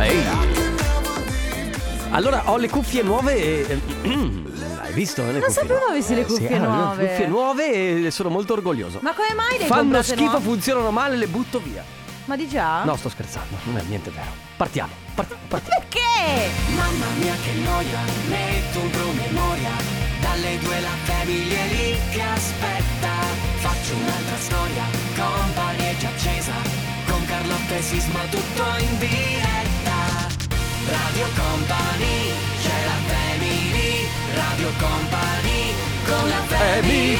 Ehi. Allora, ho le cuffie nuove e... Hai visto? eh, Le Non cuffie sapevo nuove? avessi le Eh, sì, cuffie ho le nuove. cuffie nuove e sono molto orgoglioso. Ma come mai le Fanno schifo, nuove? funzionano male, le butto via. Ma di già? No, sto scherzando, non è niente vero. Partiamo, partiamo, partiamo. Perché? Mamma mia che noia, metto un promemoria Dalle due la famiglia lì che aspetta Faccio un'altra storia, è già accesa Con Carlotta e Sisma tutto in diretta Radio Company, c'è la family Radio Company, con la family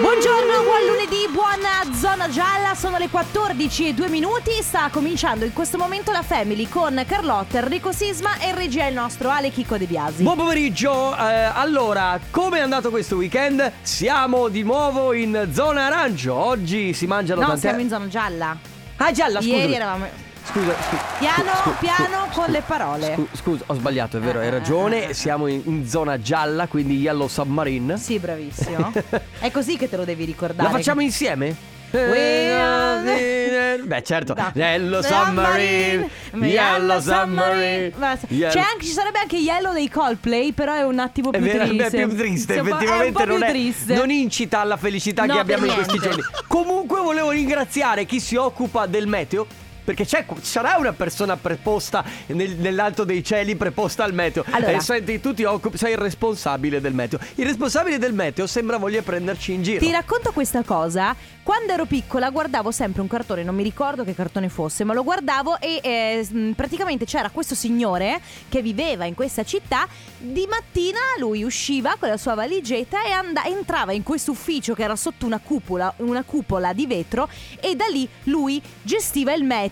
Buongiorno, buon lunedì, buona zona gialla, sono le 14 e 2 minuti, sta cominciando in questo momento la Family con Carlotta, Enrico Sisma e regia il nostro Ale Chicco De Biasi. Buon pomeriggio, eh, allora, come è andato questo weekend? Siamo di nuovo in zona arancio, oggi si mangiano no, tante... siamo in zona gialla. Ah gialla, scusa. Ieri eravamo... Scusa, scusa. Piano, scu- scu- piano con le parole. scu- scusa, ho sbagliato, è vero, hai Eh, ragione. eh, eh. Siamo in, in zona gialla, quindi Yellow Submarine. Sì, bravissimo. È così che te lo devi ricordare. La facciamo insieme? Are- Beh, certo. No. Yellow Submarine. Yellow Submarine. Ma- Yellow- C'è anche, ci sarebbe anche Yellow dei Coldplay, però è un attimo più triste. è più triste, effettivamente non, più è, triste. non incita alla felicità No, che abbiamo in questi giorni. Comunque volevo ringraziare chi si occupa del meteo. Perché c'è, sarà una persona preposta nel- nell'alto dei cieli, preposta al meteo. Allora. E senti, tu ti occupi, sei il responsabile del meteo. Il responsabile del meteo sembra voglia prenderci in giro. Ti racconto questa cosa. Quando ero piccola guardavo sempre un cartone, non mi ricordo che cartone fosse, ma lo guardavo e eh, mh, praticamente c'era questo signore che viveva in questa città. Di mattina lui usciva con la sua valigetta e and- entrava in questo ufficio che era sotto una cupola, una cupola di vetro e da lì lui gestiva il meteo,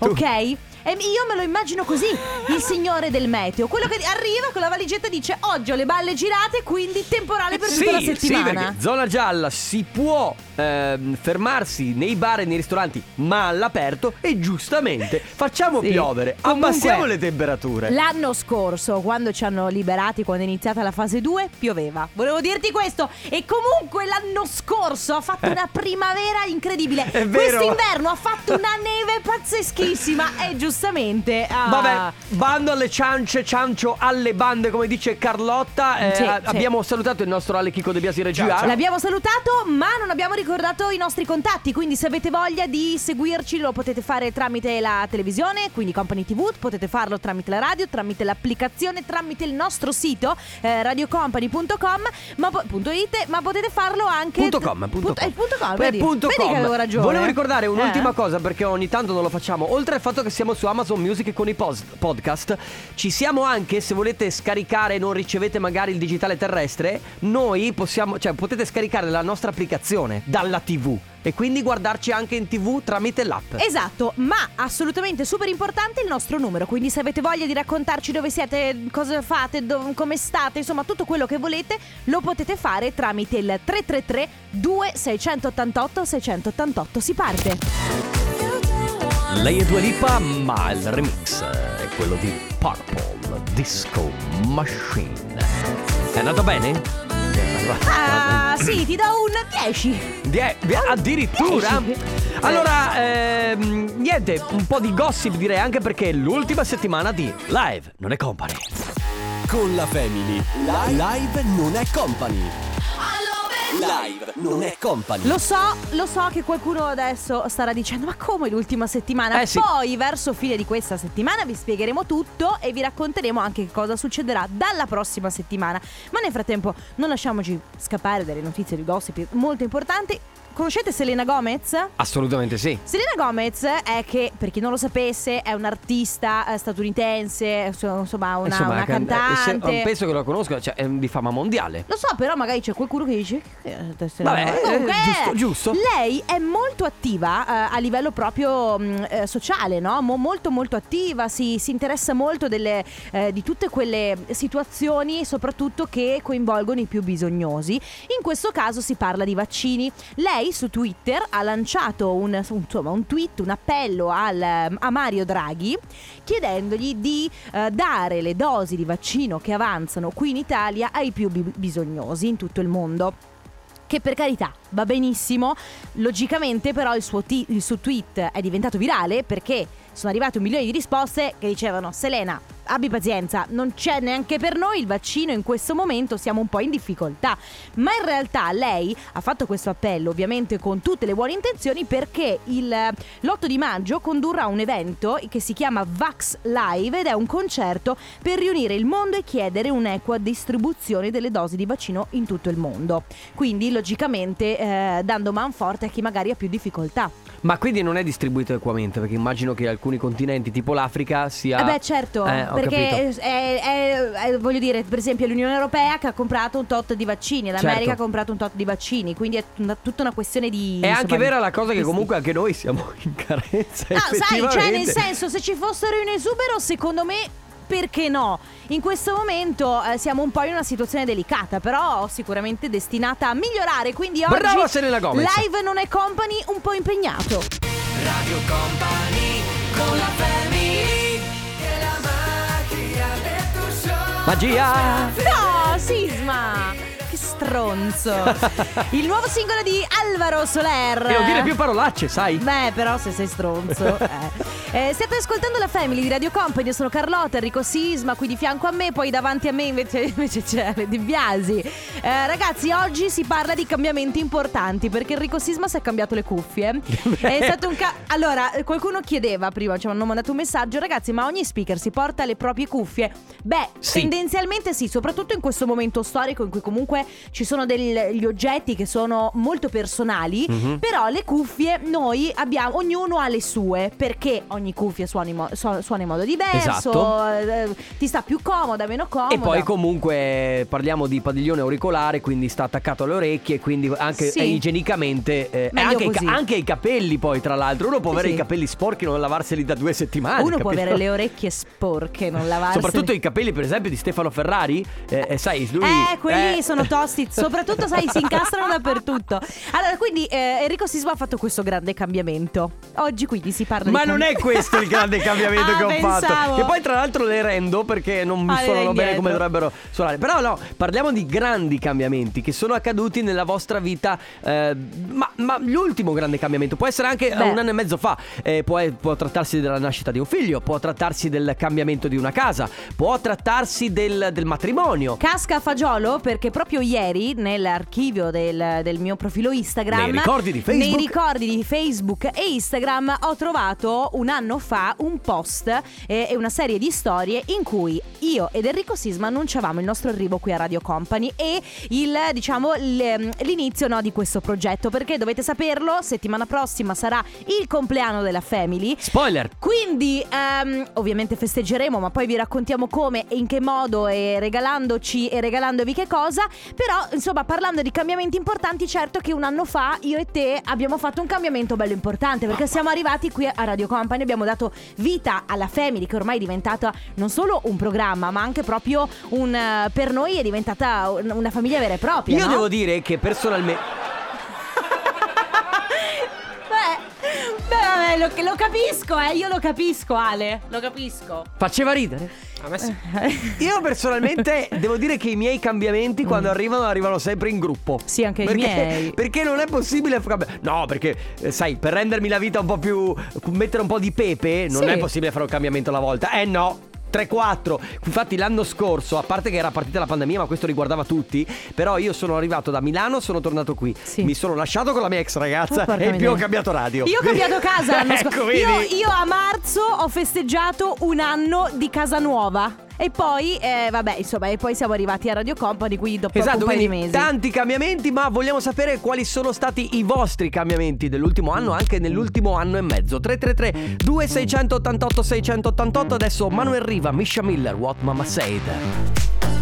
ok? E io me lo immagino così, il signore del meteo, quello che arriva con la valigetta e dice oggi ho le balle girate, quindi temporale per tutta la settimana. sì, zona gialla si può ehm, fermarsi nei bar e nei ristoranti, ma all'aperto e giustamente facciamo Sì. piovere, Comunque, abbassiamo le temperature. L'anno scorso, quando ci hanno liberati, quando è iniziata la fase 2, pioveva. Volevo dirti questo. E comunque l'anno scorso ha fatto una primavera incredibile. È. Quest'inverno ha fatto una neve pazzeschissima. E giustamente. ah, Vabbè, bando alle ciance, ciancio alle bande, come dice Carlotta. Eh, Sì, a- sì. Abbiamo salutato il nostro Ale Chico De Biasi Regia. L'abbiamo salutato, ma non abbiamo ricordato i nostri contatti. Quindi, se avete voglia di seguirci, lo potete fare tramite la televisione, quindi Company TV. Potete farlo tramite la radio, tramite l'applicazione, tramite il nostro sito eh, radiocompany.com. Ma, po- punto it, ma potete farlo anche. Punto com, punto Punto- com. eh, punto com, Eh, vedi? punto Vedi com. che avevo ragione. Volevo ricordare un'ultima Eh. cosa perché ogni tanto non lo facciamo. Oltre al fatto che siamo su Amazon Music con i pos- podcast, ci siamo anche se volete scaricare e non ricevete magari il digitale terrestre, noi possiamo, cioè potete scaricare la nostra applicazione dalla TV e quindi guardarci anche in TV tramite l'app. Esatto, ma assolutamente super importante il nostro numero, quindi se avete voglia di raccontarci dove siete, cosa fate, dov- come state, insomma tutto quello che volete, lo potete fare tramite il 333 2688 688. Si parte. Lei è Dua Lipa, ma il remix è quello di Purple Disco Machine. È andato bene? Ah, sì, ti do un 10. Die- addirittura? Dieci. Allora, ehm, niente, un po' di gossip direi anche perché è l'ultima settimana di Live non è company. Con la Family. Live non è company. Live non è company. Lo so, lo so che qualcuno adesso starà dicendo ma come l'ultima settimana? Eh sì. Poi verso fine di questa settimana vi spiegheremo tutto e vi racconteremo anche che cosa succederà dalla prossima settimana. Ma nel frattempo non lasciamoci scappare dalle notizie di gossip molto importanti. Conoscete Selena Gomez? Assolutamente sì. Selena Gomez è che, per chi non lo sapesse, è un'artista eh, statunitense, insomma una, Insomma, una eh, se- cantante. penso che lo conosco, cioè è di fama mondiale. Lo so, però magari c'è qualcuno che dice. "Che è Selena Vabbè, Gomez?" eh, Comunque, giusto, giusto. Lei è molto attiva eh, a livello proprio mh, eh, sociale, no? Mo- molto, molto attiva. Si, si interessa molto delle, eh, di tutte quelle situazioni, soprattutto che coinvolgono i più bisognosi. In questo caso si parla di vaccini. Lei su Twitter ha lanciato un, insomma, un tweet, un appello al- a Mario Draghi chiedendogli di eh, dare le dosi di vaccino che avanzano qui in Italia ai più bi- bisognosi in tutto il mondo. che per carità va benissimo, logicamente però il suo, ti- il suo tweet è diventato virale perché sono arrivate un milione di risposte che dicevano Selena, abbi pazienza, non c'è neanche per noi il vaccino in questo momento, siamo un po' in difficoltà. Ma in realtà lei ha fatto questo appello ovviamente con tutte le buone intenzioni perché il, l'8 di maggio condurrà un evento che si chiama Vax Live ed è un concerto per riunire il mondo e chiedere un'equa distribuzione delle dosi di vaccino in tutto il mondo. Quindi logicamente eh, dando manforte a chi magari ha più difficoltà. Ma quindi non è distribuito equamente, perché immagino che alcuni continenti, tipo l'Africa, sia. Eh beh certo, Eh, perché è, è- è- voglio dire, per esempio l'Unione Europea che ha comprato un tot di vaccini, l'America Certo. ha comprato un tot di vaccini, quindi è una- tutta una questione di... È anche insomma, vera la cosa che comunque anche noi siamo in carenza. Ah, sai, cioè nel senso, se ci fossero in esubero, secondo me... Perché no? In questo momento eh, siamo un po' in una situazione delicata, però sicuramente destinata a migliorare. Quindi oggi Brava Selena Gomez. live non è company un po' impegnato. Radio Company con la family e la magia del tuo show. Magia! No, Sisma! Che stronzo! Il nuovo singolo di Alvaro Soler. E non dire più parolacce, sai? Beh, però se sei stronzo. eh. Eh, state ascoltando la Family di Radio Company, io sono Carlotta, Enrico Sisma, qui di fianco a me, poi davanti a me invece, invece c'è Di Biasi. Eh, ragazzi, oggi si parla di cambiamenti importanti perché Enrico Sisma si è cambiato le cuffie. È stato un ca- allora, qualcuno chiedeva prima, ci hanno mandato un messaggio, ragazzi, ma ogni speaker si porta le proprie cuffie? Beh, Sì. tendenzialmente sì, soprattutto in questo momento storico in cui comunque ci sono degli oggetti che sono molto personali, Mhm. però le cuffie noi abbiamo, ognuno ha le sue, perché ogni cuffia suona in, mo- su- suona in modo diverso, Esatto. eh, ti sta più comoda, meno comoda. E poi comunque parliamo di padiglione auricolare, quindi sta attaccato alle orecchie, quindi anche Sì. eh, igienicamente... eh, anche, i anche i capelli poi, tra l'altro. Uno può Sì, avere i capelli sporchi e non lavarseli da due settimane. Uno può capito? avere le orecchie sporche, non lavarsele. Soprattutto i capelli, per esempio, di Stefano Ferrari. Eh, eh, sai, lui... Eh, quelli eh, sono tosti, soprattutto sai, si incastrano dappertutto. Allora, quindi eh, Enrico Sisma ha fatto questo grande cambiamento. Oggi quindi si parla Ma di non è questo il grande cambiamento Ah, che ho pensavo. fatto. Che poi, tra l'altro, le rendo perché non mi Ah, suonano bene come dovrebbero suonare. Però, no, parliamo di grandi cambiamenti che sono accaduti nella vostra vita. eh, ma, ma l'ultimo grande cambiamento può essere anche eh, Beh. un anno e mezzo fa. Eh, può, può trattarsi della nascita di un figlio, può trattarsi del cambiamento di una casa, può trattarsi del, del matrimonio. Casca a fagiolo perché proprio ieri nell'archivio del, del mio profilo Instagram Nei ricordi di Facebook. nei ricordi di Facebook e Instagram ho trovato un anno fa un post eh, e una serie di storie in cui io ed Enrico Sisma annunciavamo il nostro arrivo qui a Radio Company e il, diciamo, l'inizio no, di questo progetto perché dovete saperlo settimana prossima sarà il compleanno della Family Spoiler! quindi ehm, ovviamente festeggeremo, ma poi vi raccontiamo come e in che modo e regalandoci e regalandovi che cosa. Però, insomma, parlando di cambiamenti importanti, certo che un anno fa io e te abbiamo fatto un cambiamento bello importante perché siamo arrivati qui a Radio Company, abbiamo dato vita alla Family che ormai è diventata non solo un programma, ma anche proprio un eh, per noi è diventata un- una famiglia vera e propria. Io no? devo dire che personalmente. Vabbè, lo, lo capisco, eh, io lo capisco, Ale, lo capisco. Faceva ridere? A me sì. Io personalmente devo dire che i miei cambiamenti quando arrivano arrivano sempre in gruppo. Mm. Sì, anche i perché, miei. Perché non è possibile fare No, perché eh, sai, per rendermi la vita un po' più mettere un po' di pepe, non Sì. è possibile fare un cambiamento alla volta. Eh no. 3-4 Infatti l'anno scorso A parte che era partita la pandemia Ma questo riguardava tutti Però io sono arrivato da Milano Sono tornato qui. Sì. Mi sono lasciato con la mia ex ragazza Oh, E in più ho cambiato radio. Io ho cambiato casa ecco, io, io a marzo ho festeggiato un anno di casa nuova. E poi, eh, vabbè, insomma, e poi siamo arrivati a Radio Company qui dopo Esatto, un paio di mesi. tanti cambiamenti, ma vogliamo sapere quali sono stati i vostri cambiamenti dell'ultimo anno, anche nell'ultimo anno e mezzo. 333 2688 688 adesso Manuel Riva, Misha Miller, What Mama Said.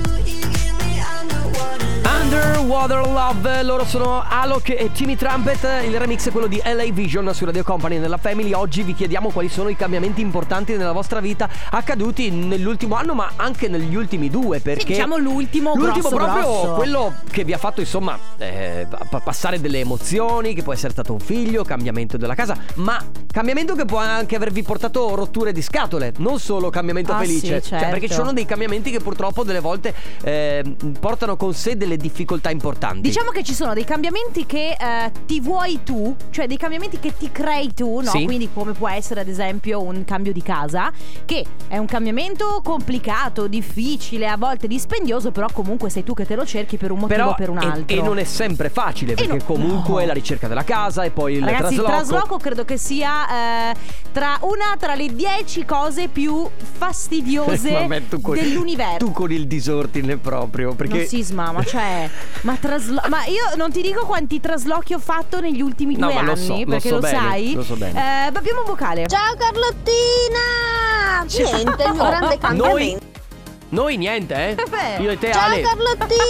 Underwater Love, loro sono Alok e Timmy Trumpet, il remix è quello di LA Vision su Radio Company nella Family. Oggi vi chiediamo quali sono i cambiamenti importanti nella vostra vita accaduti nell'ultimo anno ma anche negli ultimi due perché... diciamo l'ultimo L'ultimo grosso, proprio grosso. quello che vi ha fatto insomma eh, pa- passare delle emozioni, che può essere stato un figlio, cambiamento della casa, ma cambiamento che può anche avervi portato rotture di scatole, non solo cambiamento Ah, felice, sì, cioè perché ci certo. sono dei cambiamenti che purtroppo delle volte eh, portano con con sé delle difficoltà importanti. Diciamo che ci sono dei cambiamenti che eh, ti vuoi tu, cioè dei cambiamenti che ti crei tu, no? Sì. Quindi come può essere ad esempio un cambio di casa, che è un cambiamento complicato, difficile, a volte dispendioso, però comunque sei tu che te lo cerchi per un motivo Però o per un e- altro. E, non è sempre facile perché no- comunque no. la ricerca della casa e poi il Ragazzi, il trasloco. trasloco credo che sia eh, tra una tra le dieci cose più fastidiose Vabbè, con- dell'universo. Tu con il disordine proprio perché Non sisma, ma cioè. ma, traslo- ma io non ti dico quanti traslochi ho fatto negli ultimi No, due ma lo anni. so, lo perché so lo bene, sai. lo so bene. Eh, abbiamo un vocale. Ciao Carlottina! Niente, il mio grande cambiamento. noi niente, eh? Io e te Ciao Ale. Carlottina!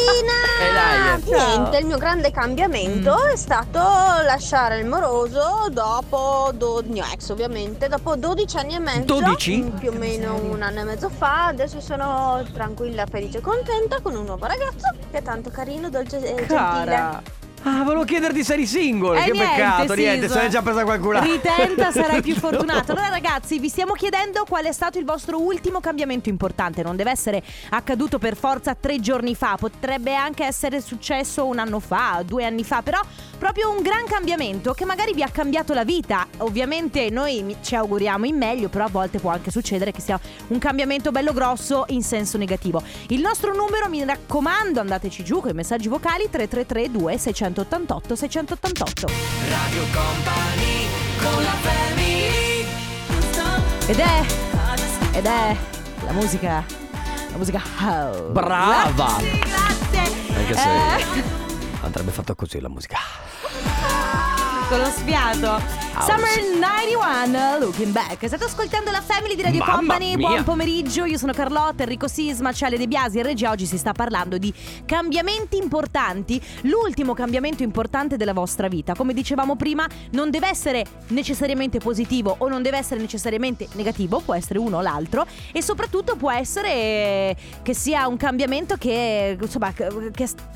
Eh, dai, eh. Ciao. Niente, il mio grande cambiamento Mm. è stato lasciare il moroso dopo, do- mio ex ovviamente, dopo 12 anni e mezzo. 12? mm, Più o meno un anno e mezzo fa. Adesso sono tranquilla, felice e contenta con un nuovo ragazzo che è tanto carino, dolce e gentile. Ah, volevo chiederti se eri single. Eh, che niente, peccato, niente, se l'hai già presa qualcuna. Ritenta, sarai più fortunato. Allora, ragazzi, vi stiamo chiedendo qual è stato il vostro ultimo cambiamento importante. Non deve essere accaduto per forza tre giorni fa, potrebbe anche essere successo un anno fa, due anni fa, però proprio un gran cambiamento che magari vi ha cambiato la vita. Ovviamente noi ci auguriamo in meglio, però a volte può anche succedere che sia un cambiamento bello grosso in senso negativo. Il nostro numero, mi raccomando, andateci giù con i messaggi vocali 333 2688 688. Radio Company con la family Ed è ed è la musica la musica house. Brava! Grazie, grazie. Anche se Eh, andrebbe fatto così la musica. con lo sfiato. House. Summer 91 Looking Back. State ascoltando la Family di Radio Mamma Company. mia. Buon pomeriggio. Io sono Carlotta, Enrico Sisma, Ciale De Biasi e Regia. Oggi si sta parlando di cambiamenti importanti. L'ultimo cambiamento importante della vostra vita. Come dicevamo prima, non deve essere necessariamente positivo o non deve essere necessariamente negativo, può essere uno o l'altro e soprattutto può essere che sia un cambiamento che insomma che,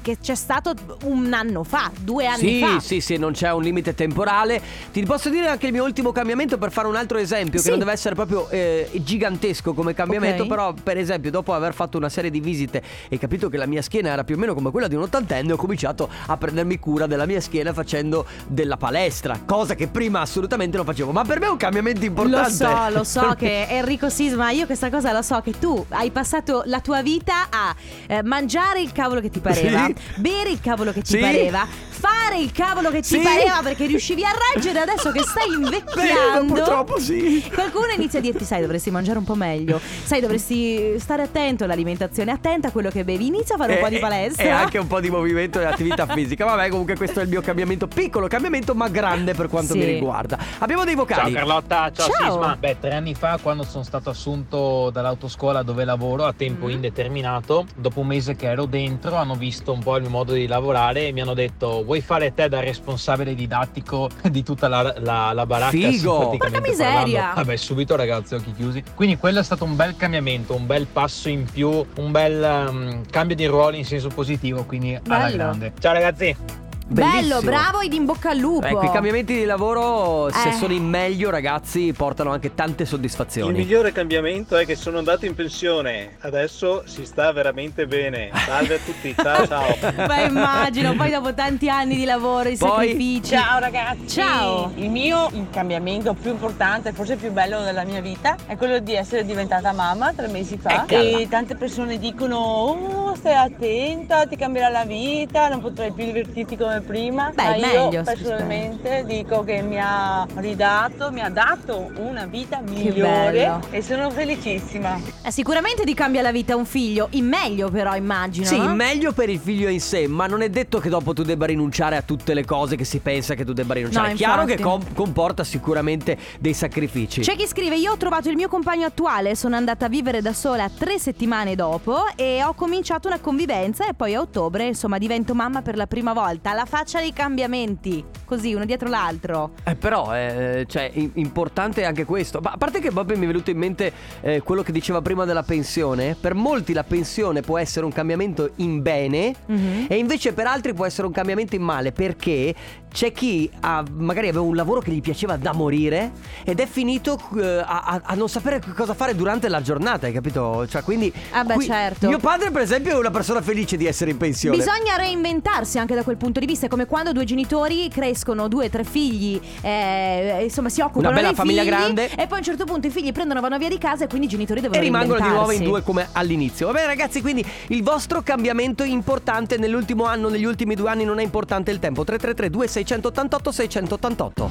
che- c'è stato un anno fa, due anni Sì, fa. sì, sì, non c'è un limite temporale. Ti posso dire anche il mio ultimo cambiamento per fare un altro esempio, Sì. che non deve essere proprio eh, gigantesco come cambiamento, Ok. però per esempio dopo aver fatto una serie di visite e capito che la mia schiena era più o meno come quella di un ottantenne, ho cominciato a prendermi cura della mia schiena facendo della palestra, cosa che prima assolutamente non facevo, ma per me è un cambiamento Lo importante. so, lo so che Enrico Sisma, io questa cosa la so che tu hai passato la tua vita a eh, mangiare il cavolo che ti pareva, Sì. bere il cavolo che ti Sì. pareva, fare il cavolo che ti Sì. pareva perché riuscivi a reggere adesso che stai Beh, invecchiando. purtroppo sì. Qualcuno inizia a dirti, sai, dovresti mangiare un po' meglio, sai, dovresti stare attento all'alimentazione, attenta a quello che bevi, inizia a fare un po' di palestra. E anche un po' di movimento e attività fisica. Vabbè, comunque questo è il mio cambiamento, piccolo cambiamento, ma grande per quanto Sì. mi riguarda. Abbiamo dei Ciao vocali. Carlotta, ciao, Ciao. Sisma. Beh, tre anni fa quando sono stato assunto dall'autoscuola dove lavoro a tempo Mhm. indeterminato, dopo un mese che ero dentro hanno visto un po' il mio modo di lavorare e mi hanno detto vuoi fare te da responsabile didattico di tutta la, la, la baracca? Figo! Porca miseria! parlando. Vabbè, subito ragazzi, occhi chiusi. Quindi quello è stato un bel cambiamento, un bel passo in più, un bel um, cambio di ruoli in senso positivo, quindi alla Bello. grande. Ciao ragazzi! Bello, bravo ed in bocca al lupo. Ecco, i cambiamenti di lavoro, se Eh. sono in meglio, ragazzi, portano anche tante Il soddisfazioni. migliore cambiamento è che sono andato in pensione, adesso si sta veramente bene. Salve a tutti, ciao ciao. Ma immagino, poi dopo tanti anni di lavoro, i Poi- sacrifici. Ciao ragazzi! Ciao. Il mio il cambiamento più importante, forse più bello della mia vita, è quello di essere diventata mamma tre mesi fa. Eccola. E tante persone dicono: Oh, stai attenta, ti cambierà la vita, non potrai più divertirti come prima. Beh, Ma meglio, io personalmente dico che mi ha ridato, mi ha dato una vita migliore e sono felicissima. Eh, sicuramente ti cambia la vita un figlio, in meglio però immagino. Sì, no? meglio per il figlio in sé, ma non è detto che dopo tu debba rinunciare a tutte le cose che si pensa che tu debba rinunciare. No, è chiaro infatti. che com- comporta sicuramente dei sacrifici. C'è chi scrive: Io ho trovato il mio compagno attuale, sono andata a vivere da sola tre settimane dopo e ho cominciato una convivenza e poi a ottobre, insomma, divento mamma per la prima volta. Alla faccia dei cambiamenti, così uno dietro l'altro. Eh, però, eh, cioè, i- importante anche questo. Ma a parte che proprio mi è venuto in mente eh, quello che diceva prima della pensione. Per molti la pensione può essere un cambiamento in bene Mhm. e invece per altri può essere un cambiamento in male perché c'è chi ha, magari aveva un lavoro che gli piaceva da morire ed è finito eh, a, a- non sapere cosa fare durante la giornata, hai capito? Cioè, quindi... Ah beh, qui- certo. Mio padre, per esempio, è una persona felice di essere in pensione. Bisogna reinventarsi anche da quel punto di vista. È come quando due genitori crescono due o tre figli, eh, insomma, si occupano Una bella dei famiglia figli, grande. E poi a un certo punto i figli prendono, vanno via di casa e quindi i genitori devono E rimangono di nuovo in due come all'inizio. Va bene ragazzi, quindi il vostro cambiamento importante nell'ultimo anno, negli ultimi due anni non è importante il tempo. 333 2688 688.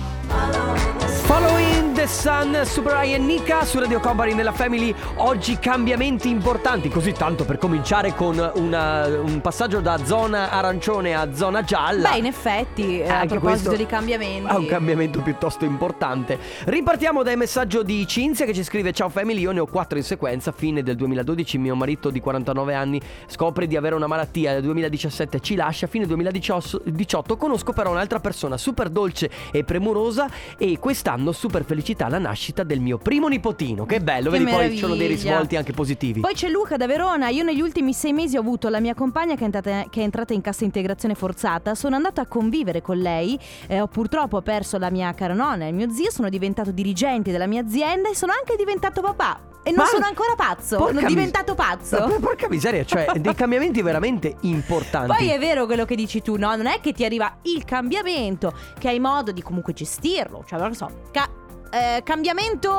Following the Sun, Super Eye e Nika su Radio Company nella Family. Oggi cambiamenti importanti, così tanto per cominciare con una- un passaggio da zona arancione a zona gialla. Beh, in effetti, eh, a Anche proposito questo di cambiamenti. Ha un cambiamento piuttosto importante. Ripartiamo dai messaggio di Cinzia che ci scrive: Ciao family, io ne ho quattro in sequenza. Fine del 2012, mio marito di 49 anni scopre di avere una malattia. Nel 2017 ci lascia. Fine 2018 conosco però un'altra persona super dolce e premurosa. E quest'anno super felicità la nascita del mio primo nipotino. Che bello, Che vedi poi ci sono dei meraviglia. risvolti anche positivi. Poi c'è Luca da Verona. Io negli ultimi sei mesi ho avuto la mia compagna che è entrata, che è entrata in cassa integrazione forzata. Sono andata a convivere con lei. eh, ho purtroppo perso la mia cara nonna e il mio zio. Sono diventato dirigente della mia azienda e sono anche diventato papà. E non Ma- sono ancora pazzo. Sono diventato pazzo. Ma Porca miseria, cioè dei cambiamenti veramente importanti. Poi è vero quello che dici tu, no? Non è che ti arriva il cambiamento, che hai modo di comunque gestirlo. Cioè, non lo so. ca- eh, cambiamento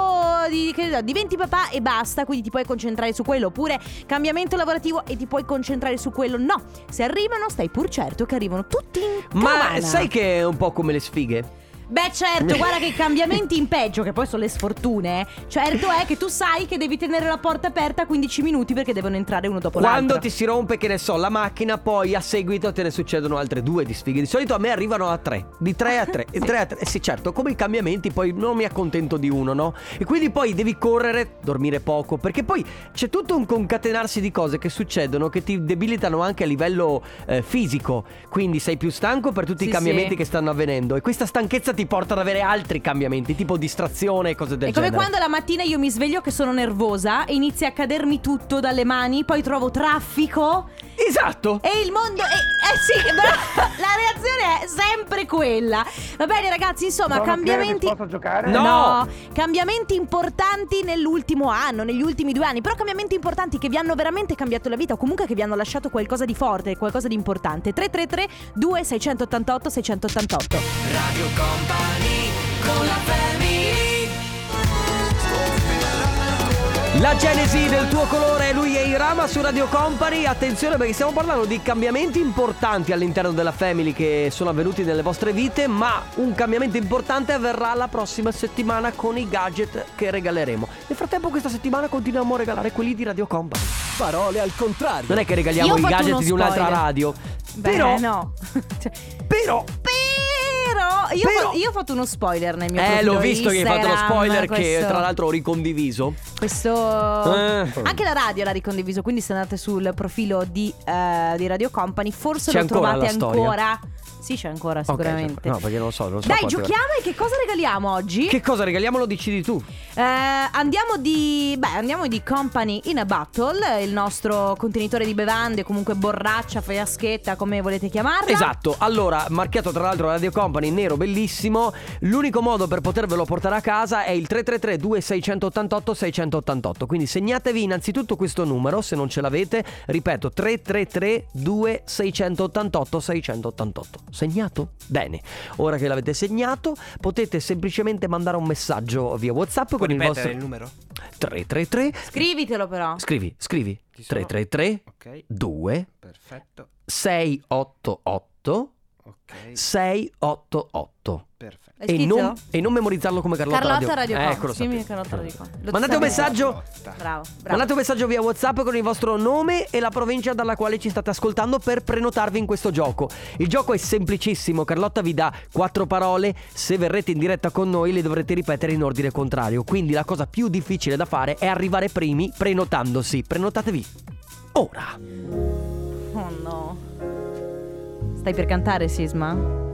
di che diventi papà e basta, quindi ti puoi concentrare su quello. Oppure cambiamento lavorativo e ti puoi concentrare su quello. No, se arrivano, stai pur certo che arrivano tutti in Ma carovana. sai che è un po' come le sfighe? Beh certo, guarda che i cambiamenti in peggio, che poi sono le sfortune, certo è che tu sai che devi tenere la porta aperta 15 minuti perché devono entrare uno dopo Quando l'altro. ti si rompe, che ne so, la macchina, poi a seguito te ne succedono altre due di sfighe. Di solito a me arrivano a tre, di tre a tre, e tre a tre. Eh sì, certo, come i cambiamenti, poi non mi accontento di uno, no? E quindi poi devi correre, dormire poco, perché poi c'è tutto un concatenarsi di cose che succedono che ti debilitano anche a livello eh, fisico. Quindi sei più stanco per tutti Sì, i cambiamenti sì. che stanno avvenendo. E questa stanchezza ti porta ad avere altri cambiamenti, tipo distrazione e cose del È come genere. quando la mattina io mi sveglio che sono nervosa e inizia a cadermi tutto dalle mani, poi trovo traffico Esatto! e il mondo... Eh, eh sì, però la reazione è sempre quella. Va bene ragazzi, insomma, cambiamenti... giocare? No. cambiamenti importanti nell'ultimo anno, negli ultimi due anni, però cambiamenti importanti che vi hanno veramente cambiato la vita o comunque che vi hanno lasciato qualcosa di forte, qualcosa di importante. 333 2688 688. Radio Company con la family La genesi del tuo colore, lui è Irama su Radio Company. Attenzione perché stiamo parlando di cambiamenti importanti all'interno della Family che sono avvenuti nelle vostre vite, ma un cambiamento importante avverrà la prossima settimana con i gadget che regaleremo. Nel frattempo questa settimana continuiamo a regalare quelli di Radio Company. Parole al contrario. Non è che regaliamo i gadget di un'altra radio. Beh, però, no. Cioè, però, Però io, Però- Ho, io ho fatto uno spoiler nel mio eh, l'ho visto che hai fatto lo Instagram, spoiler che questo- tra l'altro ho ricondiviso. Questo Eh. Anche la radio l'ha ricondiviso Quindi se andate sul profilo di, eh, di Radio Company Forse C'è lo trovate ancora Sì c'è ancora sicuramente no, perché non lo so, non lo so Dai quante- giochiamo e che cosa regaliamo oggi? Che cosa regaliamo lo decidi tu? Eh, andiamo di Beh andiamo di Company in a Battle Il nostro contenitore di bevande Comunque borraccia, fiaschetta Come volete chiamarla Esatto, allora, marchiato tra l'altro Radio Company nero bellissimo. L'unico modo per potervelo portare a casa è il 333 2688 688. Quindi segnatevi innanzitutto questo numero, se non ce l'avete, ripeto 333 2688 688. Segnato? Bene. Ora che l'avete segnato, potete semplicemente mandare un messaggio via WhatsApp con il vostro numero? 333 Scrivitelo però Scrivi, scrivi. Ci sono. 333 Ok, 2 perfetto. 688 Ok, 688 perfetto. E non, e non memorizzarlo come Carlotta, Carlotta Radio Eh, Com. ecco, Scrivimi. Carlotta Radio. Lo Mandate un messaggio. Bravo, bravo Mandate un messaggio via WhatsApp con il vostro nome e la provincia dalla quale ci state ascoltando per prenotarvi in questo gioco. Il gioco è semplicissimo, Carlotta vi dà quattro parole, se verrete in diretta con noi le dovrete ripetere in ordine contrario. Quindi la cosa più difficile da fare è arrivare primi prenotandosi. Prenotatevi ora. Oh no Stai per cantare Sisma?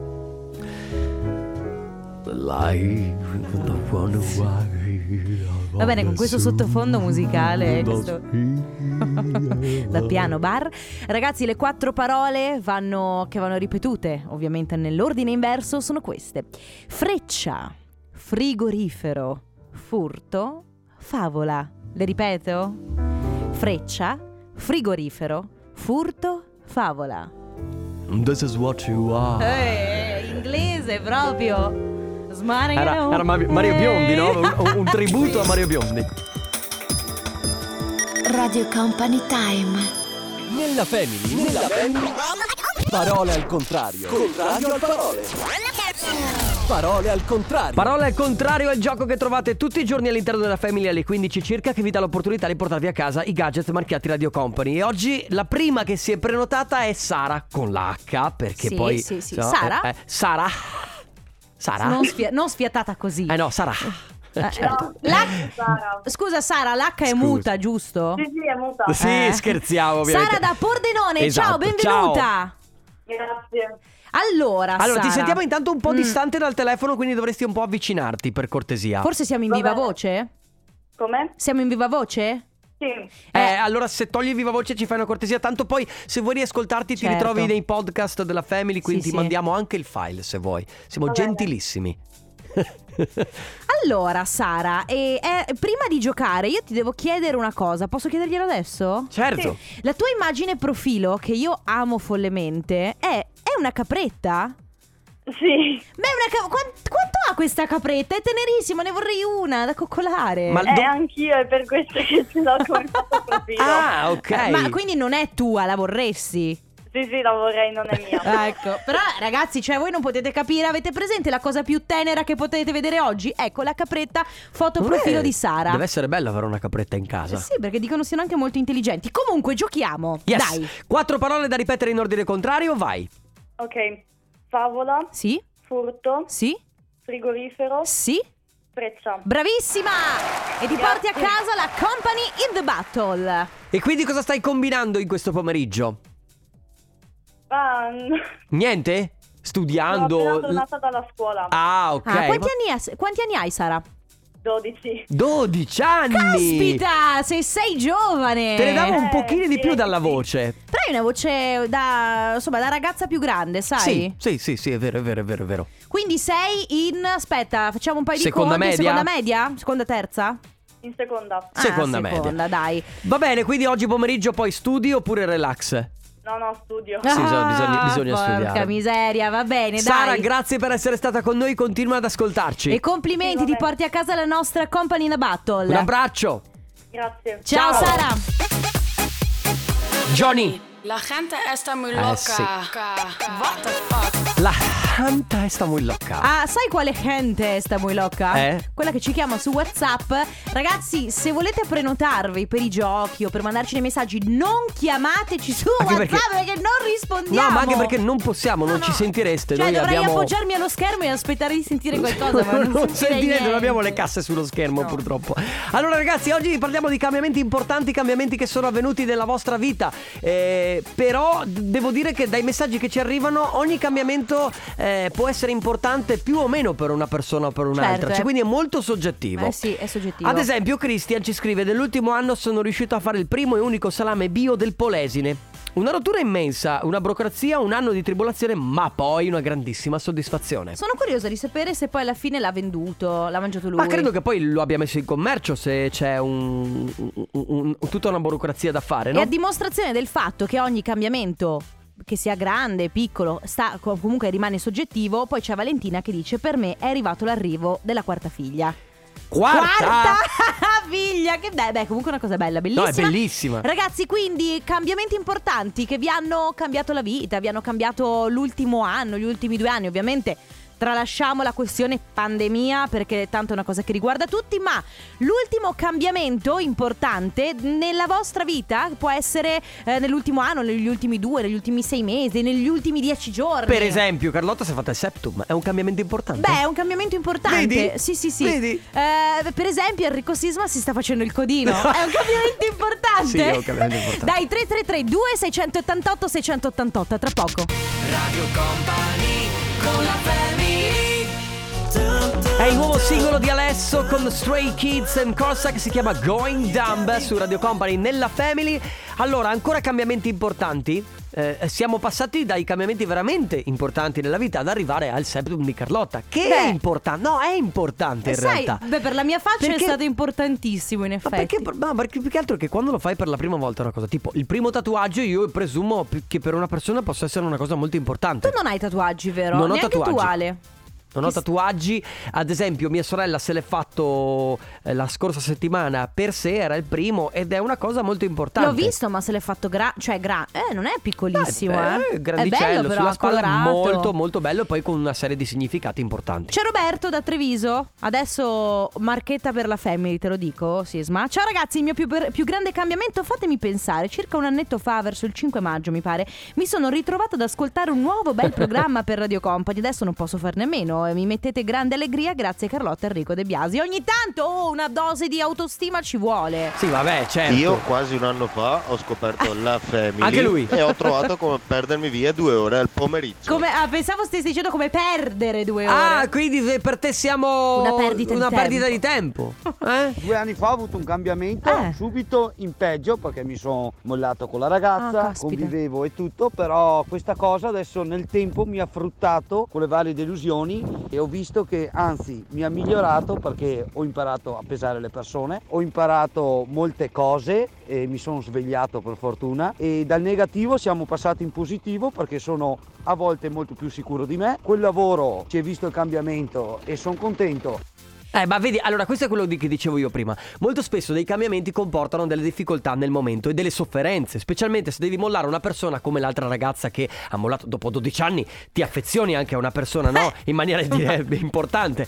Va bene, con questo sottofondo musicale, questo- da piano bar. Ragazzi, le quattro parole vanno, che vanno ripetute, ovviamente nell'ordine inverso, sono queste: freccia, frigorifero, furto, favola. Le ripeto? Freccia, frigorifero, furto, favola. This is what you are. Eh, inglese proprio. Smare Era, era Mario, Mario Biondi, no? Un, un- un tributo a Mario Biondi. Radio Company Time. Nella family, nella family. Parole al contrario. Contrario al parole. Parole al contrario. Parole al contrario è il gioco che trovate tutti i giorni all'interno della Family alle 15 circa che vi dà l'opportunità di portarvi a casa i gadget marchiati Radio Company. E oggi la prima che si è prenotata è Sara con la H perché Sì, poi sì, sì. no, Sara? eh, eh, Sara. Sara? Non, sfia- non sfiatata così. Eh no, Sara. Eh, certo. la- Sara. Scusa Sara, l'H è Scusa. muta, giusto? Sì, sì, è muta. Sì, Eh. scherziamo ovviamente. Sara da Pordenone, Esatto, ciao, benvenuta. Grazie. Allora, Allora, ti Sara, sentiamo intanto un po' Mm. distante dal telefono, quindi dovresti un po' avvicinarti per cortesia. Forse siamo in Va viva bene. voce? Come? Siamo in viva voce? Sì. Eh, Eh. allora se togli viva voce ci fai una cortesia, tanto poi se vuoi riascoltarti ti Certo. ritrovi nei podcast della Family, quindi Sì, ti sì. mandiamo anche il file se vuoi. Siamo Va gentilissimi. Allora, Sara, e, eh, prima di giocare io ti devo chiedere una cosa. Posso chiederglielo adesso? certo. La tua immagine profilo, che io amo follemente, è, è una capretta? Sì. Beh, una ca- quant- quanto ha questa capretta? È tenerissima, ne vorrei una da coccolare. Ma- Eh, do- anch'io è per questo che ce l'ho come foto profilo. Ah, ok. Eh, Ma quindi non è tua, la vorresti? Sì, sì, la vorrei, non è mia. Ah, ecco, però ragazzi, cioè voi non potete capire, avete presente la cosa più tenera che potete vedere oggi? Ecco, la capretta foto Non profilo è- di Sara. Deve essere bello avere una capretta in casa. Eh Sì, perché dicono siano anche molto intelligenti. Comunque, giochiamo. Yes. Dai. Quattro parole da ripetere in ordine contrario, vai. Ok. Favola, Sì? furto, Sì? frigorifero, Sì? freccia. Bravissima! E ti porti a Grazie. casa la Company in the Battle. E quindi cosa stai combinando in questo pomeriggio? Ah, n- Niente? sono Studiando? appena tornata dalla scuola. Ah, ok. Ah, quanti, Ma- anni, hai- quanti anni hai, Sara? 12. 12 anni! Caspita, se sei giovane! Te ne davo un Eh, pochino di più dalla sì. voce. Però hai una voce da, insomma, da ragazza più grande, sai? Sì, sì, sì, sì, è vero, è vero, è vero, è vero. Quindi sei in. Aspetta, facciamo un paio Seconda di conti. media? Seconda media? Seconda terza? In seconda. Ah, Seconda media. seconda, dai. Va bene, quindi oggi pomeriggio poi studi oppure relax? No, no, studio. Sì, bisogna- bisogna- bisogna porca studiare. miseria, va bene, Sara, dai. grazie per essere stata con noi, continua ad ascoltarci. E complimenti, Sì, ti porti a casa la nostra Company in a Battle. Un abbraccio. Grazie. Ciao, Ciao. Sara. Johnny. La gente está muy Eh, loca. sì. What the fuck? La Hanta sta muy loca. Ah, sai quale gente sta muy loca? Eh? Quella che ci chiama su WhatsApp. Ragazzi, se volete prenotarvi per i giochi o per mandarci dei messaggi, non chiamateci su Anche WhatsApp perché- perché... non rispondiamo. No, ma anche perché non possiamo, non No, ci no. sentireste. Cioè, noi dovrei abbiamo. appoggiarmi allo schermo e aspettare di sentire qualcosa, ma non, non sentirete, non abbiamo le casse sullo schermo No. purtroppo. Allora ragazzi, oggi parliamo di cambiamenti importanti, cambiamenti che sono avvenuti nella vostra vita. Eh, però devo dire che dai messaggi che ci arrivano ogni cambiamento eh, può essere importante più o meno per una persona o per un'altra. Certo, Cioè, quindi è molto soggettivo. Eh sì, è soggettivo. Ad esempio, Christian ci scrive: Nell'ultimo anno sono riuscito a fare il primo e unico salame bio del Polesine. Una rottura immensa, una burocrazia, un anno di tribolazione, ma poi una grandissima soddisfazione. Sono curiosa di sapere se poi alla fine l'ha venduto, l'ha mangiato lui. Ma credo che poi lo abbia messo in commercio se c'è un, un- un- tutta una burocrazia da fare, E no? a dimostrazione del fatto che ogni cambiamento che sia grande, piccolo, sta, comunque rimane soggettivo, poi c'è Valentina che dice per me è arrivato l'arrivo della quarta figlia. Quarta! figlia, che beh, beh, comunque una cosa bella, No, bellissima. è bellissima. Ragazzi, quindi cambiamenti importanti che vi hanno cambiato la vita, vi hanno cambiato l'ultimo anno, gli ultimi due anni, ovviamente. Tralasciamo la questione pandemia perché tanto è una cosa che riguarda tutti, ma l'ultimo cambiamento importante nella vostra vita può essere eh, nell'ultimo anno, negli ultimi due, negli ultimi sei mesi, negli ultimi dieci giorni. Per esempio, Carlotta si è fatta il septum, è un cambiamento importante. Beh, è un cambiamento importante. Vedi? Sì, sì, sì. Vedi? Eh, per esempio, Enrico Sisma si sta facendo il codino. è un cambiamento importante. Sì, è un cambiamento importante. Dai, 333 2688 688 tra poco. Radio Company con la family È il nuovo singolo di Alesso con Stray Kids and Corsa che si chiama Going Dumb su Radio Company nella Family. Allora, ancora cambiamenti importanti? Eh, siamo passati dai cambiamenti veramente importanti nella vita ad arrivare al septum di Carlotta, che è Beh. importante. No, è importante in sai, realtà. beh, per la mia faccia Perché- è stato importantissimo in Ma effetti. perché, ma perché più che altro che quando lo fai per la prima volta è una cosa tipo il primo tatuaggio io presumo che per una persona possa essere una cosa molto importante. Tu non hai tatuaggi, vero? Non ho Neanche tatuaggi. tu, Ale. Non ho tatuaggi, ad esempio mia sorella se l'è fatto eh, la scorsa settimana per sé, era il primo ed è una cosa molto importante. L'ho visto, ma se l'è fatto gra- cioè gra- eh, non è piccolissimo, Eh, eh. grandicello è bello però, sulla spalla, colorato. molto molto bello e poi con una serie di significati importanti. C'è Roberto da Treviso, adesso marchetta per la family, te lo dico, Sisma. Ciao ragazzi, il mio più, per- più grande cambiamento, fatemi pensare, circa un annetto fa, verso il 5 maggio mi pare, mi sono ritrovato ad ascoltare un nuovo bel programma per Radio Company, adesso non posso farne a meno, mi mettete grande allegria grazie Carlotta Enrico De Biasi. Ogni tanto oh, una dose di autostima ci vuole. Sì, vabbè, certo. Io quasi un anno fa ho scoperto la Family Anche lui. e ho trovato come perdermi via due ore al pomeriggio. Come, ah, pensavo stessi dicendo come perdere due ore. Ah, quindi per te siamo Una perdita di una tempo. perdita di tempo. Eh? Due anni fa ho avuto un cambiamento Eh. subito in peggio perché mi sono mollato con la Ah, ragazza, caspita. convivevo e tutto, però questa cosa adesso nel tempo mi ha fruttato con le varie delusioni e ho visto che anzi mi ha migliorato perché ho imparato a pesare le persone, ho imparato molte cose e mi sono svegliato per fortuna e dal negativo siamo passati in positivo perché sono a volte molto più sicuro di me. Quel lavoro ci è visto il cambiamento e sono contento. Eh, ma vedi, allora questo è quello di che dicevo io prima. Molto spesso dei cambiamenti comportano delle difficoltà nel momento e delle sofferenze, specialmente se devi mollare una persona come l'altra ragazza che ha mollato dopo 12 anni, ti affezioni anche a una persona, no? In maniera direi importante.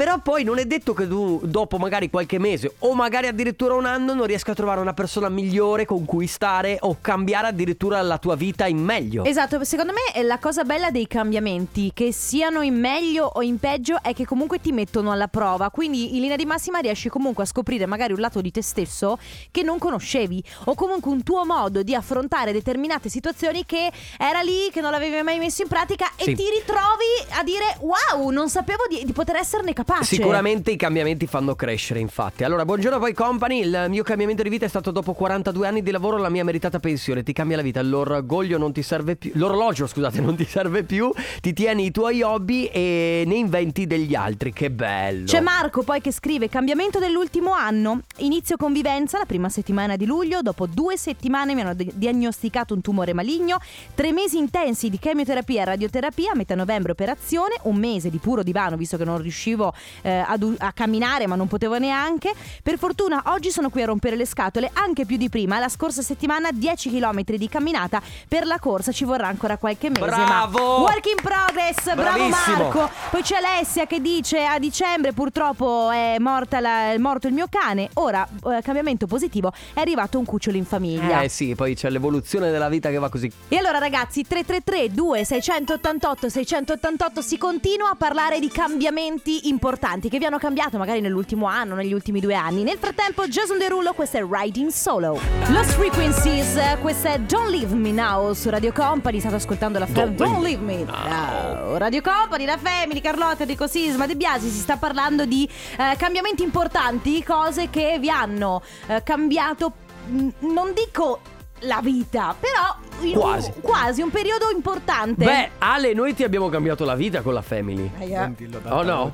Però poi non è detto che tu dopo magari qualche mese o magari addirittura un anno non riesca a trovare una persona migliore con cui stare o cambiare addirittura la tua vita in meglio. Esatto, secondo me eh, la cosa bella dei cambiamenti, che siano in meglio o in peggio, è che comunque ti mettono alla prova. Quindi in linea di massima riesci comunque a scoprire magari un lato di te stesso che non conoscevi, o comunque un tuo modo di affrontare determinate situazioni che era lì, che non l'avevi mai messo in pratica, Sì. e ti ritrovi a dire: Wow, non sapevo di, di poter esserne capace. Sicuramente i cambiamenti fanno crescere, infatti. Allora, buongiorno poi company. Il mio cambiamento di vita è stato dopo 42 anni di lavoro la mia meritata pensione. Ti cambia la vita, l'orgoglio non ti serve più. L'orologio, scusate, non ti serve più. Ti tieni i tuoi hobby e ne inventi degli altri. Che bello. C'è Marco poi che scrive cambiamento dell'ultimo anno, inizio convivenza la prima settimana di luglio, dopo due settimane mi hanno di- diagnosticato un tumore maligno, tre mesi intensi di chemioterapia e radioterapia, a metà novembre operazione, un mese di puro divano visto che non riuscivo eh, ad a camminare ma non potevo neanche, per fortuna oggi sono qui a rompere le scatole anche più di prima, la scorsa settimana 10 km di camminata, per la corsa ci vorrà ancora qualche mese. Bravo! Ma work in progress, bravo Bravissimo! Marco! Poi c'è Alessia che dice a dicembre purtroppo è, morta la- è morto il mio cane, ora eh, cambiamento positivo, è arrivato un cucciolo in famiglia. Eh sì, poi c'è l'evoluzione della vita che va così. E allora ragazzi 333 2688 688 si continua a parlare di cambiamenti importanti che vi hanno cambiato magari nell'ultimo anno, negli ultimi due anni. Nel frattempo Jason Derulo, questo è Riding Solo. Lost Frequencies, questa è Don't Leave Me Now su Radio Company, state ascoltando la Don't, Don't Leave Me Now. Radio Company, la Family, Carlotta, Enrico Sisma, De Biasi, si sta parlando di eh, cambiamenti importanti, cose che vi hanno eh, cambiato, mh, non dico la vita, però in un- Quasi. quasi un periodo importante. Beh, Ale, noi ti abbiamo cambiato la vita con la family. Aia. Oh no?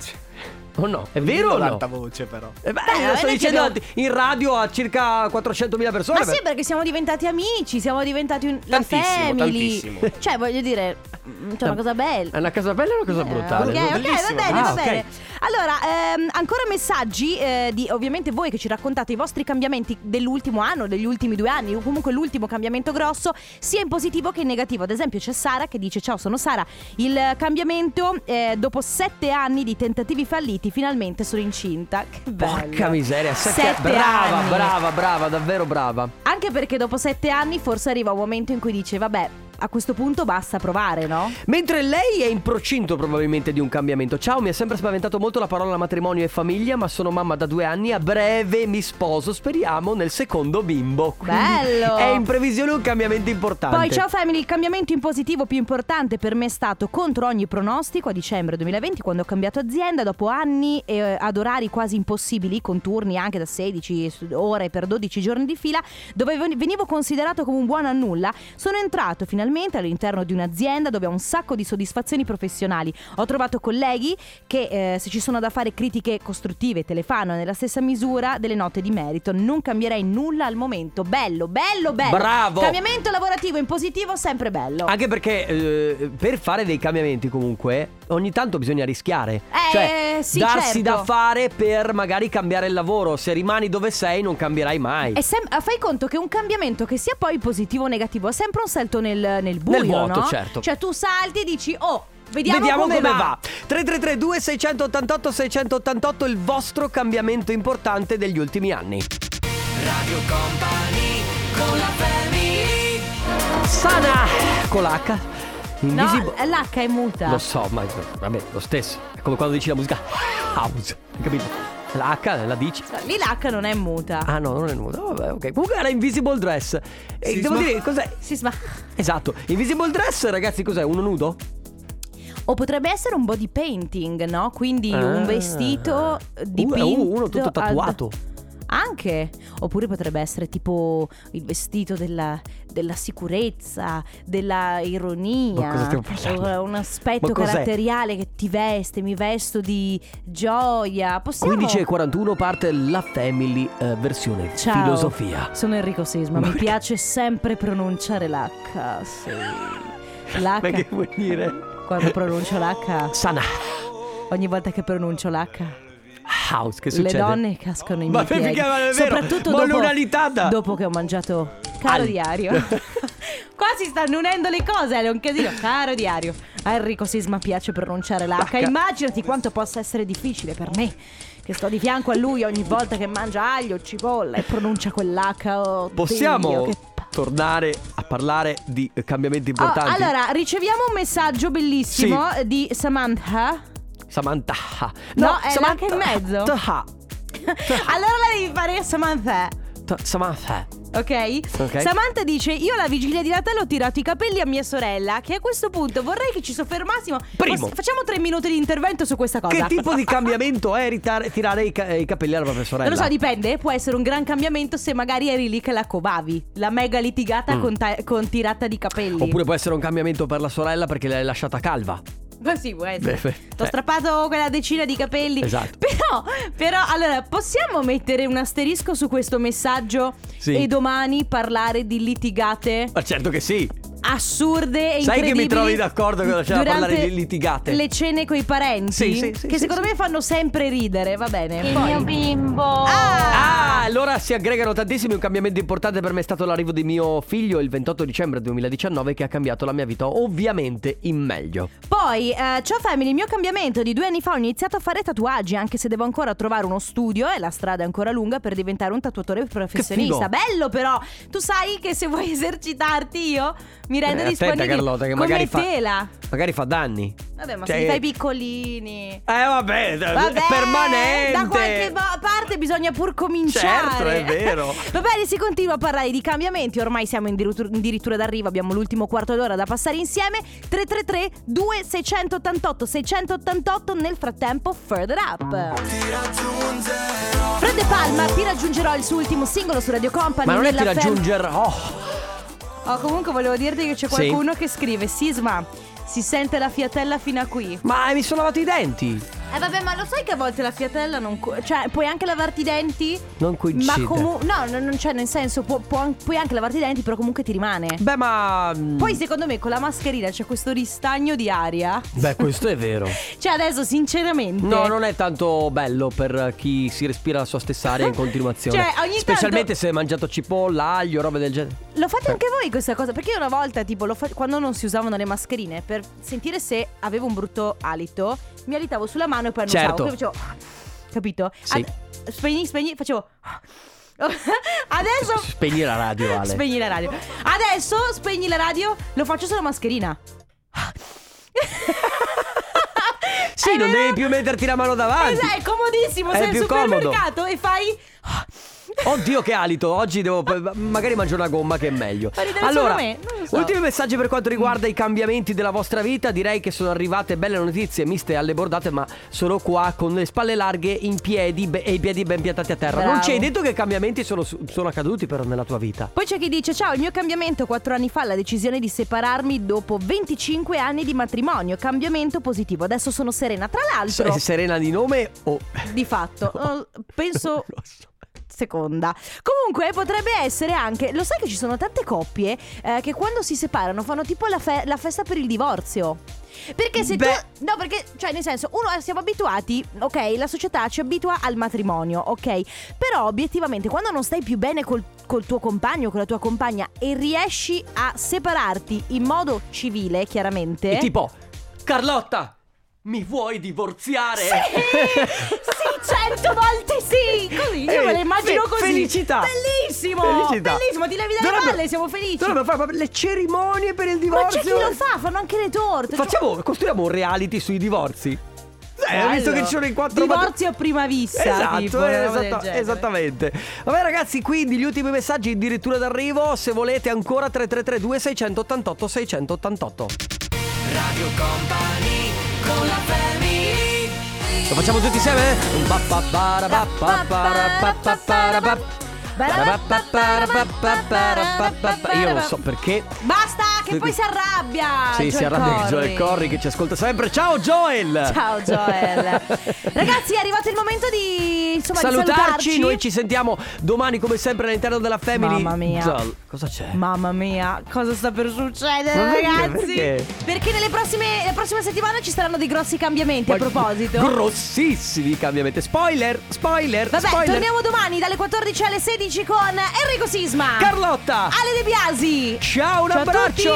Oh no? È vero o no? voce però. Eh beh, Beh, lo sto dicendo abbiamo- in radio a circa 400.000 persone. Ma beh. sì, perché siamo diventati amici, siamo diventati un, la Tantissimo, family. tantissimo. Cioè, voglio dire, mm, c'è una cosa bella. È una cosa bella o una cosa Eh, brutale? Ok, ok, va Bellissimo. bene, Ah, va ok. bene. Allora, ehm, ancora messaggi eh, di ovviamente voi che ci raccontate i vostri cambiamenti dell'ultimo anno, degli ultimi due anni, o comunque l'ultimo cambiamento grosso, sia in positivo che in negativo. Ad esempio, c'è Sara che dice: Ciao, sono Sara. Il cambiamento, eh, dopo sette anni di tentativi falliti, finalmente sono incinta. Che bello. Porca miseria, sette- Sette brava, anni. brava, brava, davvero brava. Anche perché dopo sette anni forse arriva un momento in cui dice vabbè a questo punto basta provare, no? Mentre lei è in procinto probabilmente di un cambiamento. Ciao, mi ha sempre spaventato molto la parola matrimonio e famiglia, ma sono mamma da due anni, a breve mi sposo, speriamo nel secondo bimbo. Quindi Bello! È in previsione un cambiamento importante. Poi ciao family, il cambiamento in positivo più importante per me è stato contro ogni pronostico a dicembre 2020 quando ho cambiato azienda dopo anni eh, ad orari quasi impossibili, con turni anche da 16 ore per 12 giorni di fila, dove ven- venivo considerato come un buono a nulla, sono entrato finalmente all'interno di un'azienda dove ho un sacco di soddisfazioni professionali. Ho trovato colleghi che eh, se ci sono da fare critiche costruttive te le fanno nella stessa misura delle note di merito. Non cambierei nulla al momento. Bello, bello, bello. Bravo! Cambiamento lavorativo in positivo sempre bello. Anche perché eh, per fare dei cambiamenti comunque ogni tanto bisogna rischiare. Eh, cioè sì, darsi certo. da fare per magari cambiare il lavoro. Se rimani dove sei non cambierai mai. E sem- ah, fai conto che un cambiamento che sia poi positivo o negativo è sempre un salto nel, nel buio, Nel vuoto, no? certo. Cioè tu salti e dici "Oh, vediamo, Vediamo come, come, va". va. 333 2688 688 il vostro cambiamento importante degli ultimi anni. Radio Company con la family Sana con l'H. No, Invisible. l'H è muta. Lo so, ma vabbè, lo stesso. È come quando dici la musica house, hai capito? La H la dici. Lì l'H non è muta. Ah no, non è nuda. Vabbè, ok. Comunque era Invisible Dress. E devo dire, cos'è? Sisma. Esatto. Invisible Dress, ragazzi, cos'è? Uno nudo? O potrebbe essere un body painting, no? Quindi Ah. un vestito dipinto uh, uno tutto ad- tatuato. Anche. Oppure potrebbe essere tipo il vestito della, della sicurezza, della ironia. Ma Un aspetto Ma caratteriale che ti veste, mi vesto di gioia. Possiamo... 15 e 41 parte la Family eh, versione Ciao. filosofia. Sono Enrico Sisma, mi piace sempre pronunciare l'H. Sì. L'H. Ma che vuol dire? Quando pronuncio l'H. Sana. Ogni volta che pronuncio l'H. House, che Le succede? donne cascano in Ma miei piedi. ma è vero, Soprattutto dopo, una litata. dopo che ho mangiato caro Al- diario. Qua si stanno unendo le cose, è un casino. Caro diario. A Enrico Sisma piace pronunciare l'H. H. Immaginati quanto possa essere difficile per me. Che sto di fianco a lui ogni volta che mangia aglio, cipolla e pronuncia quell'H. Oh, Possiamo Dio, che tornare a parlare di eh, cambiamenti Oh, importanti? allora, riceviamo un messaggio bellissimo di Samantha. Samantha. No, è Samantha. l'H in mezzo. Taha. allora la devi fare Samantha. Ta- Samantha. Ok? Ok. Samantha dice: Io alla vigilia di Natale ho tirato i capelli a mia sorella. Che a questo punto vorrei che ci soffermassimo. Primo. Facciamo tre minuti di intervento su questa cosa. Che tipo di cambiamento è ritare- tirare i, ca- i capelli alla propria sorella? Non lo so, dipende. Può essere un gran cambiamento se magari eri lì che la covavi. La mega litigata Mm. con, ta- con tirata di capelli. Oppure può essere un cambiamento per la sorella perché l'hai lasciata calva. Ma sì, può essere. Ti ho strappato quella decina di capelli. Esatto. Però, però, allora, possiamo mettere un asterisco su questo messaggio Sì. e domani parlare di litigate Ma certo che sì. Assurde e Sai che mi incredibili trovi d'accordo con la scena a durante parlare di litigate? Le cene coi parenti Sì, sì, sì, che sì, secondo sì. me fanno sempre ridere, va bene. Il Poi- mio bimbo. Ah, allora si aggregano tantissimi. Un cambiamento importante per me è stato l'arrivo di mio figlio il 28 dicembre 2019 che ha cambiato la mia vita ovviamente in meglio. Poi, eh, ciao family, il mio cambiamento di due anni fa ho iniziato a fare tatuaggi, anche se devo ancora trovare uno studio e la strada è ancora lunga per diventare un tatuatore professionista. figo. Bello però, tu sai che se vuoi esercitarti io mi rendo Eh, attenta, disponibile Carlotta, che come magari fa- tela. Magari fa danni. Vabbè, ma Cioè- se li fai piccolini. Eh vabbè, Vabbè, è permanente. Da qualche parte bisogna pur cominciare. Certo, è vero. Va bene, si continua a parlare di cambiamenti. Ormai siamo addirittura addirittura d'arrivo. Abbiamo l'ultimo quarto d'ora da passare insieme. 333 2688 688 Nel frattempo, further up. Fred De Palma, ti raggiungerò il suo ultimo singolo su Radio Company. Ma non è ti nella raggiungerò. Oh, Oh, comunque volevo dirti che c'è qualcuno che scrive: Sisma, si sente la fiatella fino a qui. ma mi sono lavato i denti. Eh vabbè, ma lo sai che a volte la fiatella non... co- cioè, puoi anche lavarti i denti, Non coincide. ma comunque... No, non, non c'è nel senso, può- può an- puoi anche lavarti i denti, però comunque ti rimane. Beh, ma. mm, Poi secondo me con la mascherina c'è questo ristagno di aria. Beh, questo è vero. Cioè adesso sinceramente... No, non è tanto bello per chi si respira la sua stessa aria in continuazione. Cioè, ogni Specialmente tanto- se hai mangiato cipolla, aglio, roba del genere. Lo fate anche voi questa cosa? Perché io una volta, tipo, lo fa- quando non si usavano le mascherine, per sentire se avevo un brutto alito, mi alitavo sulla mano e poi Certo. annusavo. Poi facevo... Capito? Sì. Ad- spegni, spegni, facevo... Adesso Spegni la radio, Ale. Spegni la radio. Adesso spegni la radio, lo faccio sulla mascherina. Sì, È non vero? devi più metterti la mano davanti. Esatto, è comodissimo, È sei al più comodo. supermercato e fai Oddio che alito, oggi devo magari mangio una gomma che è meglio. Allora? Non so. ultimi messaggi per quanto riguarda i cambiamenti della vostra vita, direi che sono arrivate belle notizie miste alle bordate, ma sono qua con le spalle larghe in piedi be- e i piedi ben piantati a terra. Non Bravo. ci hai detto che cambiamenti sono, sono accaduti però nella tua vita. Poi c'è chi dice: Ciao, il mio cambiamento quattro anni fa, la decisione di separarmi dopo 25 anni di matrimonio. Cambiamento positivo. Adesso sono serena. Tra l'altro, Se- Serena di nome o di fatto, eh, penso. Seconda. Comunque potrebbe essere anche. Lo sai che ci sono tante coppie eh, che quando si separano fanno tipo la, fe- la festa per il divorzio. Perché se Beh. tu. No, perché, cioè, nel senso, uno siamo abituati, ok, la società ci abitua al matrimonio, ok. Però obiettivamente, quando non stai più bene col, col tuo compagno, con la tua compagna, e riesci a separarti in modo civile, chiaramente. E tipo Carlotta, mi vuoi divorziare? Sì, cento volte sì! Così, io me la immagino fe- così. felicità. Bellissimo! Felicità. Bellissimo, ti levi dalle Dovrebbe- palle, siamo felici. Dovrebbe fare proprio le cerimonie per il Ma divorzio. c'è chi lo fa, fanno anche le torte. Facciamo, costruiamo un reality sui divorzi. Eh, ho visto che ci sono i quattro Divorzio a prima vista. Esatto, tipo, una eh, roba del esatta- genere. esattamente. Vabbè ragazzi, quindi gli ultimi messaggi addirittura d'arrivo, se volete ancora 3332 688 688. Radio Company Lo facciamo tutti insieme? Io non so perché. Basta, che poi si arrabbia. Sì, si Joel arrabbia Corry. Joel Corri che ci ascolta sempre. Ciao Joel! Ciao Joel. Ragazzi, è arrivato il momento di insomma di salutarci. salutarci. Noi ci sentiamo domani come sempre all'interno della Family. Mamma mia. Zal- cosa c'è? Mamma mia, cosa sta per succedere, Ma ragazzi? Perché? Perché nelle prossime, la prossima settimana ci saranno dei grossi cambiamenti. a Ma- proposito, Grossissimi cambiamenti. Spoiler, spoiler, Vabbè, spoiler. torniamo domani dalle 14 alle 16 con Enrico Sisma, Carlotta. Ale De Biasi. Ciao, un Ciao a abbraccio.